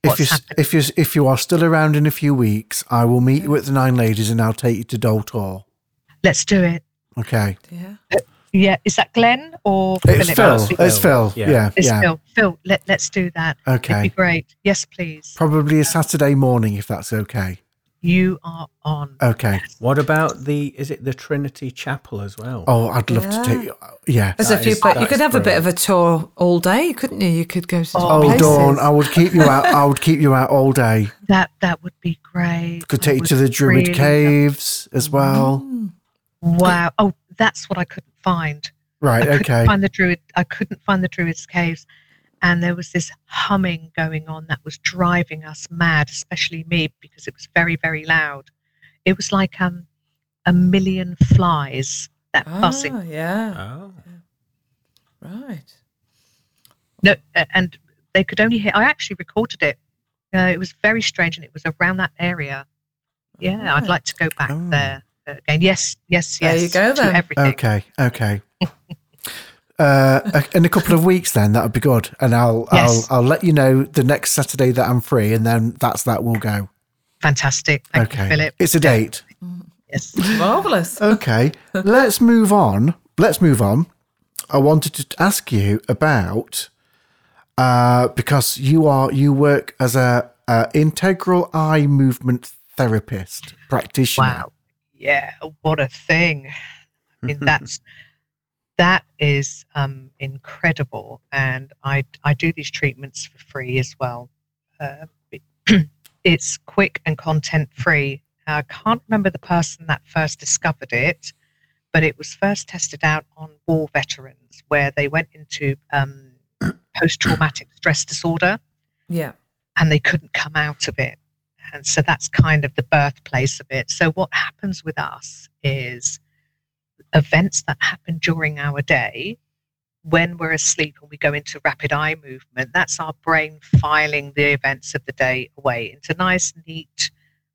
If what's you happening. if you if you are still around in a few weeks, I will meet you at the Nine Ladies and I'll take you to Doll Tor. Let's do it. Okay. Yeah. Yeah, is that Glenn or It's Philip? Phil. It's Phil. Yeah. Yeah. It's Yeah. Phil. Phil, let, let's do that. It'd Okay. be great. Yes, please. Probably a Saturday morning if that's okay. You are on. Okay. What about the? Is it the Trinity Chapel as well? Oh, I'd love to Yeah. take you. Yeah. There's That a few is- places. You could is have a bit of a tour all day, couldn't you? You could go to Oh, Oh, places. Dawn, I would keep you out. I would keep you out all day. That that would be great. Could I take you to the Druid really Caves as well. Mm. Wow. Oh, that's what I couldn't find. Right. I couldn't Okay. find the druid. I couldn't find the druid's caves, and there was this humming going on that was driving us mad, especially me because it was very very loud. It was like um a million flies that buzzing. Ah, yeah. Oh. Right. No, and they could only hear. I actually recorded it. Uh, it was very strange, and it was around that area. Yeah, I'd like to go back Oh. there again. Yes, yes, There you go then. Everything. Okay. Okay. Uh, in a couple of weeks, then that would be good, and I'll Yes. I'll I'll let you know the next Saturday that I'm free, and then that's that. We'll go. Fantastic. Thank okay. you, Philip. It's a date. Yes. Marvelous. Okay. let's move on. Let's move on. I wanted to ask you about uh, because you are you work as a, a integral eye movement therapist practitioner. Wow. Yeah. What a thing. I mean, that's that is um, incredible, and I I do these treatments for free as well. Uh, it's quick and content free. I can't remember the person that first discovered it, but it was first tested out on war veterans where they went into um, post traumatic stress disorder Yeah. and they couldn't come out of it. And so that's kind of the birthplace of it. So what happens with us is events that happen during our day when we're asleep and we go into rapid eye movement, that's our brain filing the events of the day away into nice, neat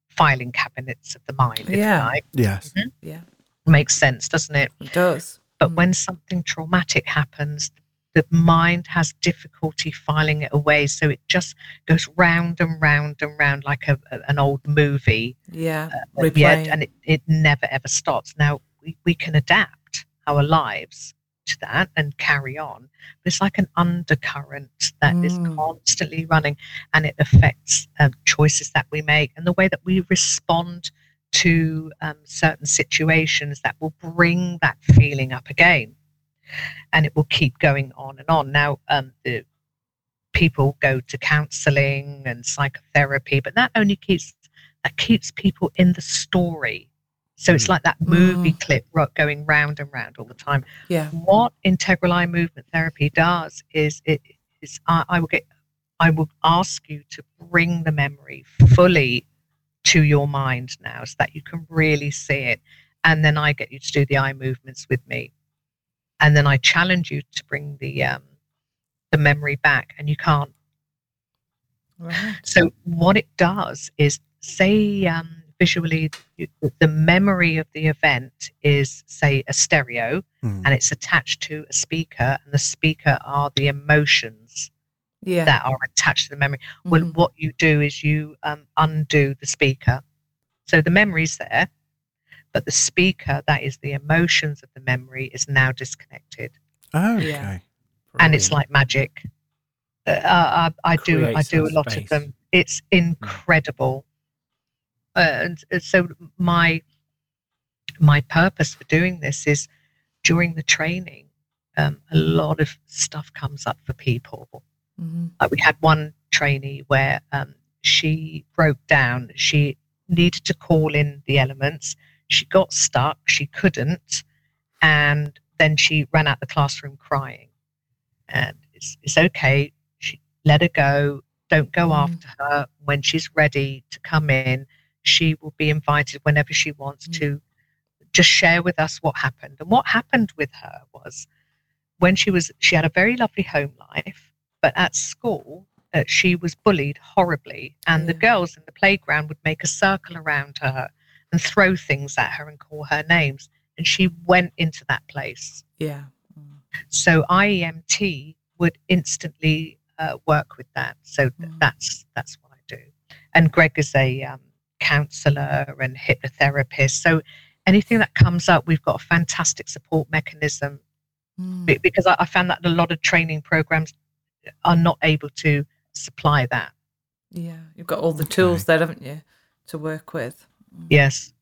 filing cabinets of the mind. If Yeah. You like. Yes. Yeah. Makes sense, doesn't it? It does. But Mm. when something traumatic happens, the mind has difficulty filing it away. So it just goes round and round and round like a, a- an old movie. Yeah. Uh, yeah, and it, it never ever stops. Now, we, we can adapt our lives to that and carry on. But it's like an undercurrent that is Mm. constantly running and it affects um, choices that we make and the way that we respond to um, certain situations that will bring that feeling up again. And it will keep going on and on. Now, um, the people go to counseling and psychotherapy, but that only keeps that keeps people in the story. So it's Mm. like that movie clip going round and round all the time. Yeah. What integral eye movement therapy does is it is I, I will get I will ask you to bring the memory fully to your mind now so that you can really see it. And then I get you to do the eye movements with me. And then I challenge you to bring the um, the memory back, and you can't. Right. So what it does is say um, visually you, the memory of the event is say a stereo Mm. and it's attached to a speaker and the speaker are the emotions Yeah. that are attached to the memory well Mhm. what you do is you um, undo the speaker so the memory's there but the speaker that is the emotions of the memory is now disconnected Oh, okay. Yeah. and it's like magic. Uh, I, I do I do a that lot of them. It's incredible. Uh, and uh, so my my purpose for doing this is during the training, um, a lot of stuff comes up for people. Mhm. Uh, we had one trainee where um, she broke down. She needed to call in the elements. She got stuck. She couldn't, and then she ran out the classroom crying. And it's, it's okay. She let her go. Don't go Mhm. after her when she's ready to come in. She will be invited whenever she wants Mm. to. Just share with us what happened. And what happened with her was when she was she had a very lovely home life, but at school uh, she was bullied horribly, and the girls in the playground would make a circle around her and throw things at her and call her names, and she went into that place. Yeah. Mm. So IEMT would instantly uh, work with that. So th- Mm. that's that's what I do. And Greg is a um, counselor and hypnotherapist. So anything that comes up, we've got a fantastic support mechanism Mm. be- because I, I found that a lot of training programs are not able to supply that. Yeah. You've got all the tools there, haven't you, to work with? Yes.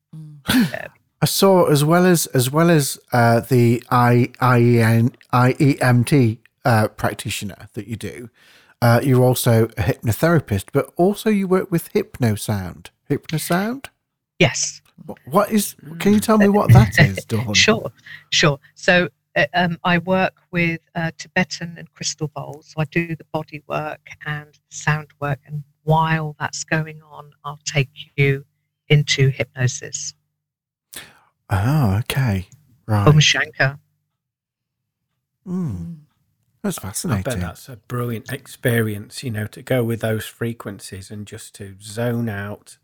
I saw as well as as well as uh, the I, IEN, IEMT uh, practitioner that you do. Uh, you're also a hypnotherapist, but also you work with hypnosound. Hypnosound. Yes. Wh- What is? Can you tell me what that is, Dawn? Sure. Sure. So uh, um, I work with uh, Tibetan and crystal bowls. So I do the body work and sound work. And while that's going on, I'll take you into hypnosis. Oh, okay, right. Om Shankar. Mm, that's I bet fascinating. that's a brilliant experience, you know, to go with those frequencies and just to zone out.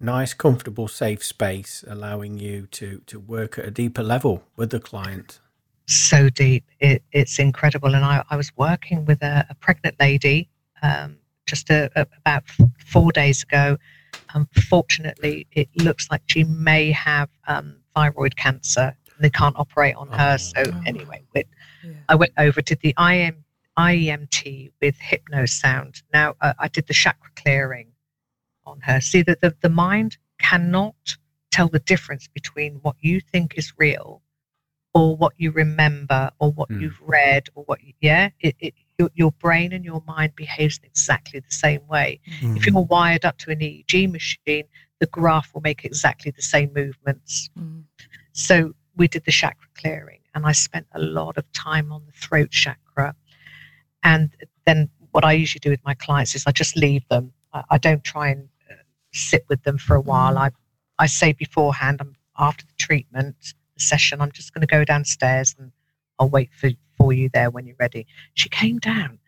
Nice, comfortable, safe space, allowing you to to work at a deeper level with the client. so deep. It, it's incredible. And I, I was working with a, a pregnant lady um, just a, a- about four days ago. Unfortunately, it looks like she may have um, thyroid cancer. They can't operate on her. Oh. So anyway, we, Yeah. I went over to the IM, IEMT with hypnosound. Now uh, I did the chakra clearing on her. See that the, the mind cannot tell the difference between what you think is real or what you remember or what Mm. you've read or what you, yeah it, it your, your brain and your mind behaves in exactly the same way Mm. if you're wired up to an eeg machine the graph will make exactly the same movements Mm. so we did the chakra clearing, and I spent a lot of time on the throat chakra. And then what I usually do with my clients is I just leave them. I, I don't try and uh, sit with them for a while. I I say beforehand, I'm after the treatment the session, I'm just going to go downstairs and I'll wait for for you there when you're ready. She came down,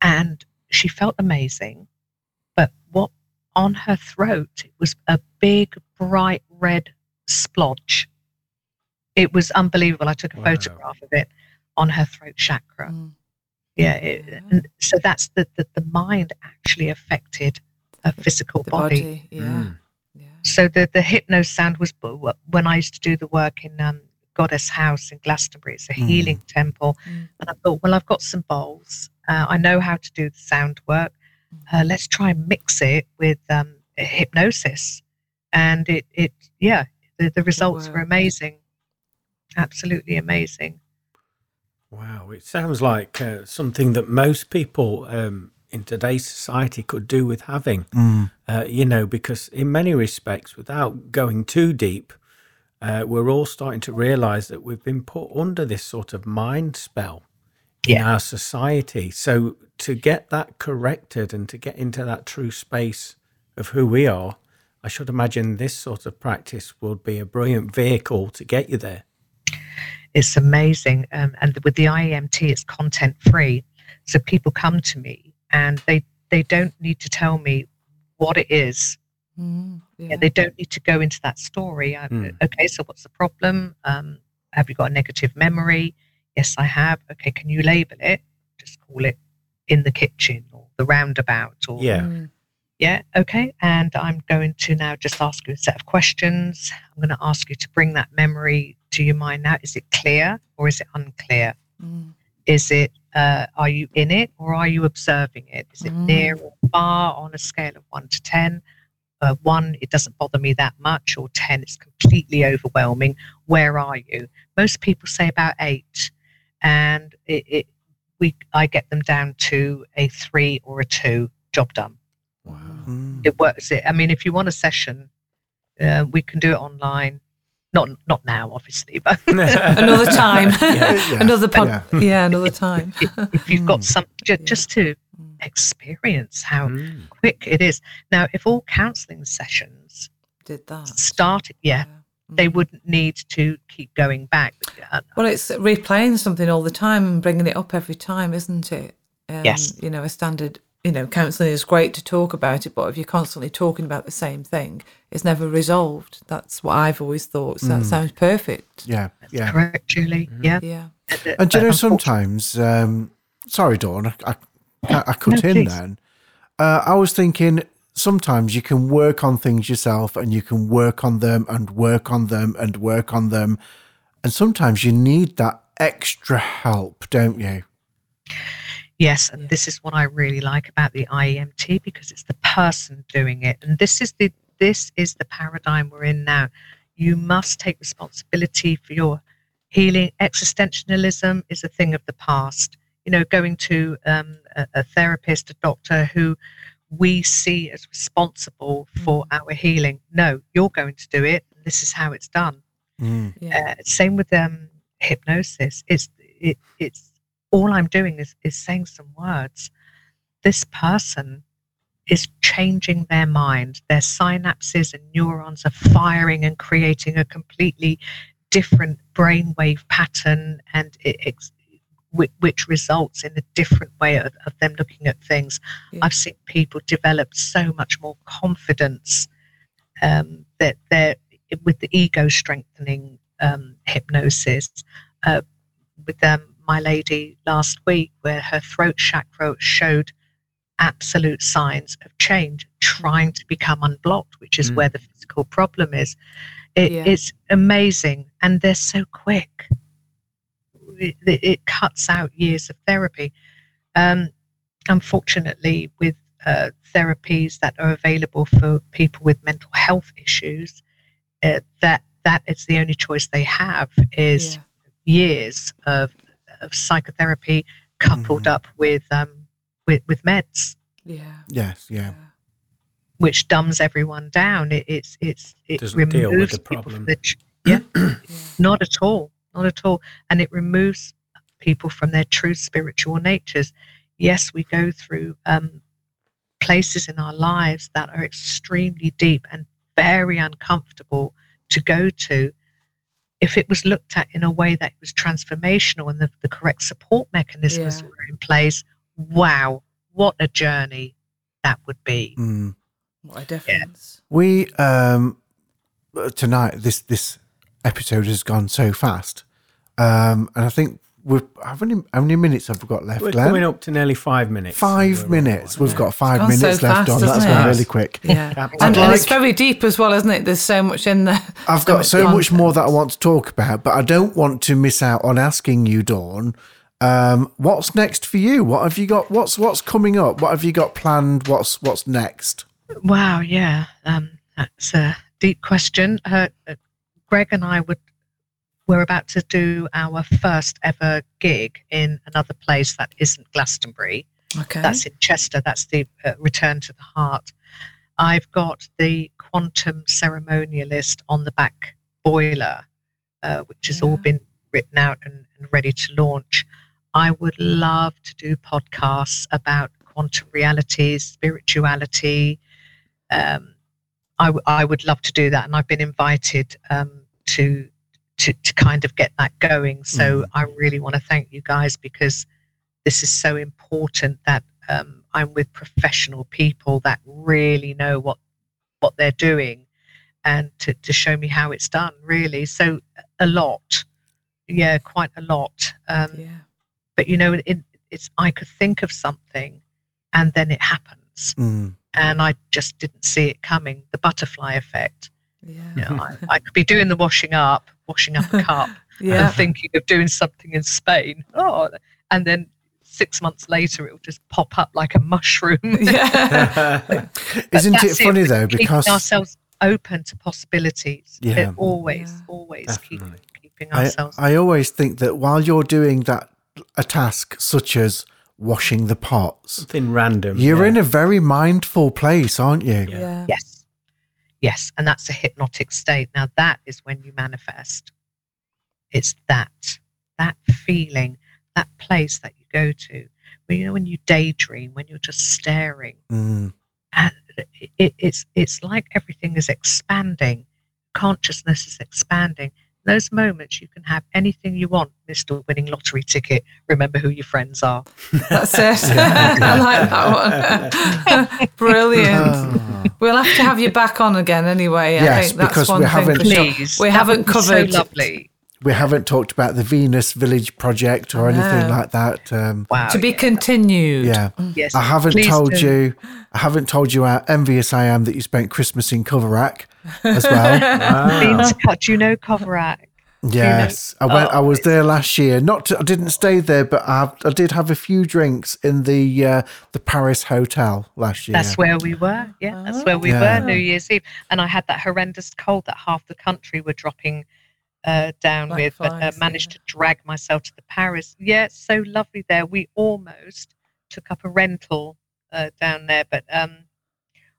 and she felt amazing, but what on her throat it was a big bright red splodge it was unbelievable. I took a Wow. photograph of it on her throat chakra. Mm. Yeah, it, and so that's the, the the mind actually affected her physical The body. body. Yeah. Mm. Yeah. So the the hypno sound was when I used to do the work in um, Goddess House in Glastonbury. It's a Mm. healing temple, Mm. and I thought, well, I've got some bowls. Uh, I know how to do the sound work. Uh, let's try and mix it with um, hypnosis, and it it yeah, the, the results were amazing, absolutely amazing. Wow, it sounds like uh, something that most people um, in today's society could do with having. Mm. Uh, you know, because in many respects, without going too deep, uh, we're all starting to realize that we've been put under this sort of mind spell in Yeah. our society. So to get that corrected and to get into that true space of who we are, I should imagine this sort of practice would be a brilliant vehicle to get you there. It's amazing. Um, and with the IEMT, it's content free. So people come to me and they, they don't need to tell me what it is. Mm, Yeah, yeah. they don't need to go into that story. I, Mm. Okay, so what's the problem? Um, have you got a negative memory? Yes, I have. Okay, can you label it? Just call it in the kitchen or the roundabout or Yeah. Mm, yeah, okay. And I'm going to now just ask you a set of questions. I'm going to ask you to bring that memory to your mind now. Is it clear or is it unclear? mm, Is it, uh, are you in it or are you observing it? Is it Mm. near or far on a scale of one to 10? Uh, one, it doesn't bother me that much, or 10, it's completely overwhelming. Where are you? Most people say about eight, and it, it, we, I get them down to a three or a two, job done Wow. Mm. it works it i mean if you want a session uh, we can do it online not not now obviously but Another time. Yeah. Yeah. another pod. Yeah. Yeah. another time. if you've got Mm. some ju- Yeah. just to Mm. Experience how Mm. quick it is now if all counseling sessions Did that. started yeah they Mm. wouldn't need to keep going back Uh, Well, it's replaying something all the time and bringing it up every time, isn't it? Um, Yes. You know, a standard, you know, counselling is great to talk about it, but if you're constantly talking about the same thing, it's never resolved. That's what I've always thought. So that sounds perfect. Yeah, yeah. correct julie Mm-hmm. yeah Yeah. And do you know, sometimes, um, sorry, Dawn, I, I, I cut No, in please. then. Uh, I was thinking sometimes you can work on things yourself and you can work on them and work on them and work on them. And sometimes you need that extra help, don't you? Yes, and this is what I really like about the IEMT because it's the person doing it, and this is the this is the paradigm we're in now. You must take responsibility for your healing. Existentialism is a thing of the past. You know, going to um, a, a therapist, a doctor who we see as responsible for our healing. No, you're going to do it. This is how it's done. Mm. Yeah. Uh, same with um, hypnosis. It's it, it's all I'm doing is is saying some words. This person is changing their mind. Their synapses and neurons are firing and creating a completely different brainwave pattern, and it, it's which, which results in a different way of, of them looking at things. Yeah. I've seen people develop so much more confidence um, that they're with the ego strengthening um, hypnosis. Uh, with um, my lady last week, where her throat chakra showed absolute signs of change, trying to become unblocked, which is Mm. where the physical problem is. It, Yeah. It's amazing, and they're so quick. It, it- it cuts out years of therapy. Um, unfortunately, with uh, therapies that are available for people with mental health issues, uh, that that is the only choice they have is Yeah. years of, of psychotherapy coupled Mhm. up with um, with with meds, Yeah. Yes, yeah. which dumbs everyone down. It, it's it's it Doesn't removes deal with the problem. from the ch- yeah, Yeah. not at all, not at all, and it removes people from their true spiritual natures. Yes, we go through um, places in our lives that are extremely deep and very uncomfortable to go to. If it was looked at in a way that was transformational and the, the correct support mechanisms Yeah. were in place, wow, what a journey that would be. Mm. What a difference. We um tonight this this episode has gone so fast, um, and I think we've how many how many minutes have we got left? We're Glenn? coming up to nearly five minutes. Five minutes. We've got five gone so minutes left fast, on. That's hasn't gone really quick. Yeah. Captain. And, and it's very deep as well, isn't it? There's so much in there. I've got much so much more that I want to talk about, but I don't want to miss out on asking you, Dawn. Um, what's next for you? What have you got? What's what's coming up? What have you got planned? What's what's next? Wow, yeah, um, that's a deep question. Uh, uh, Greg and I would we're about to do our first ever gig in another place that isn't Glastonbury. Okay. That's in Chester. That's the uh, Return to the Heart. I've got the Quantum Ceremonialist on the back boiler, uh, which has all been written out and, and ready to launch. I would love to do podcasts about quantum realities, spirituality. Um, I, w- I would love to do that, and I've been invited um, to to to kind of get that going. So I really want to thank you guys because this is so important that um, I'm with professional people that really know what what they're doing, and to to show me how it's done. Really, so a lot, yeah, quite a lot. Um, Yeah. but you know, it, it's I could think of something, and then it happens, Mm. and I just didn't see it coming. The butterfly effect. Yeah. You know, I, I could be doing the washing up, washing up a cup, Yeah. and thinking of doing something in Spain. Oh, and then six months later, it will just pop up like a mushroom. yeah. But Isn't it that's funny We're though? keeping Because ourselves open to possibilities. Yeah. It always, Yeah. always keep, Definitely. keeping I, ourselves. I always think that while you're doing that a task such as washing the pots, Something random. you're yeah. in a very mindful place, aren't you? Yeah. yeah. Yes. Yes. And that's a hypnotic state. Now, that is when you manifest. It's that, that feeling, that place that you go to. When, you know, when you daydream, when you're just staring, Mm. and it, it, it's, it's like everything is expanding. Consciousness is expanding. Those moments, you can have anything you want, Mr. Winning Lottery Ticket. Remember who your friends are. That's it. I like that one. Brilliant. Ah. We'll have to have you back on again anyway. I Yes, think that's because one we thing haven't- sure. Please. We haven't covered- So lovely. We haven't talked about the Venus Village project or anything know. like that. Um, Wow. To be yeah. continued. yeah, Yes. I haven't Please told do. you. I haven't told you how envious I am that you spent Christmas in Coverack as well. Wow. Been to do you know Coverack? Yes, I went. I Oh, was there last year. Not, to, I didn't stay there, but I, I did have a few drinks in the uh, the Paris hotel last year. That's where we were. Yeah, that's where we Yeah. were New Year's Eve. And I had that horrendous cold that half the country were dropping uh, down Like with, but uh, managed yeah. to drag myself to the Paris. Yeah, so lovely there. We almost took up a rental uh, down there, but um,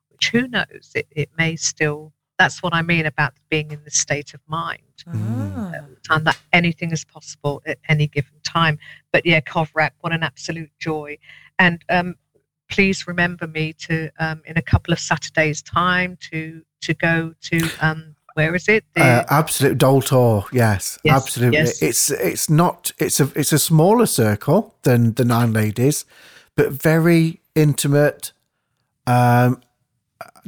which who knows? It, it may still. That's what I mean about being in the state of mind. Ah. time that anything is possible at any given time. But yeah, Coverack, what an absolute joy. And um, please remember me to um, in a couple of Saturdays' time to to go to um, where is it? The, Uh, absolute Doll Tor, yes, Yes, absolutely. yes. It's it's not it's a it's a smaller circle than the nine ladies, but very intimate. Um,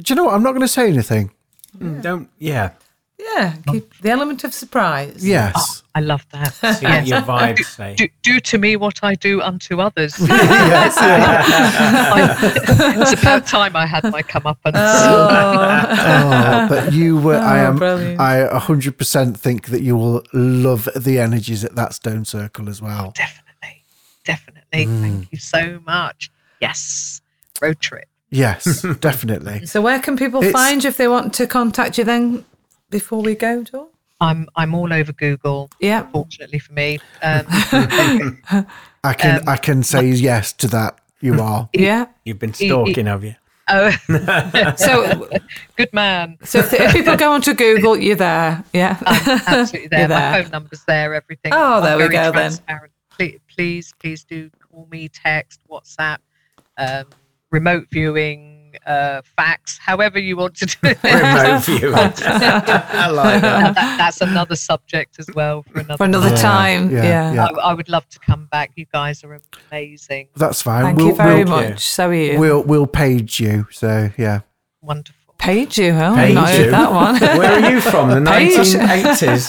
do you know what? I'm not going to say anything. Mm, Don't. Yeah. Yeah. Keep the element of surprise. Yes, I love that. See Yes. your vibes say. Do, do to me what I do unto others. yes. I- it's about time I had my comeuppance. oh, but you were. I Oh, am. brilliant. I 100% think that you will love the energies at that stone circle as well. definitely, definitely. Mm. Thank you so much. Yes, road trip. Yes, definitely. So where can people It's- find you if they want to contact you then before we go, Dawn? I'm I'm all over Google. Yeah. Fortunately for me, um, I can. Um, I can say yes to that. You are. Yeah. You've been stalking, have you? oh, So good man. so if, if people go onto Google, you're there. Yeah. I'm absolutely there. You're My phone number's there. Everything. Oh, I'm there we go then. Please, please, please do call me, text, WhatsApp, um, remote viewing, uh, fax, however you want to do it. Remote viewing. I like that. that, that's another subject as well for another. For another Yeah, time. yeah, Yeah. yeah. I, I would love to come back. You guys are amazing, That's fine. Thank we'll, you very we'll, you. much. So are you. We'll we'll page you. So yeah. wonderful. Paid you, huh? Paid I've not you? heard that one. Where are you from? The Page. 1980s.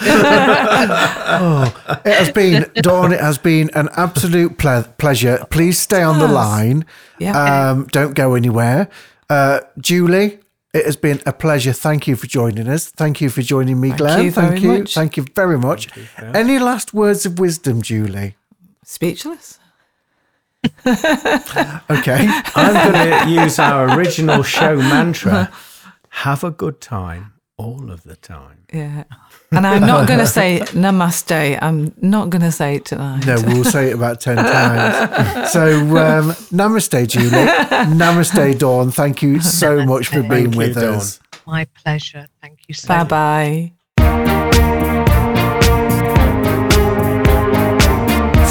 Oh, it has been Dawn. It has been an absolute ple- pleasure. Please stay on the line. Yeah. Um, don't go anywhere. Uh, Julie, it has been a pleasure. Thank you for joining us. Thank you for joining me, Thank Glenn. you very Thank you. much. Thank you very much. Any last words of wisdom, Julie? Speechless. Okay. I'm going to use our original show mantra have a good time all of the time. Yeah. And I'm not going to say namaste. I'm not going to say it tonight. No, we'll say it about 10 times. So, um, namaste, Julie. Namaste, Dawn. Thank you so much for being Thank you, with Dawn. us. My pleasure. Thank you so Bye much. bye.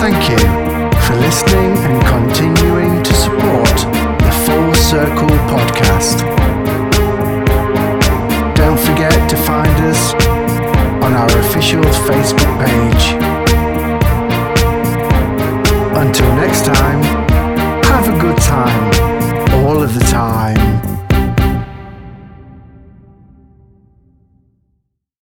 Thank you for listening and continuing to support the Full Circle podcast. Don't forget to find us on our official Facebook page. Until next time, have a good time, all of the time.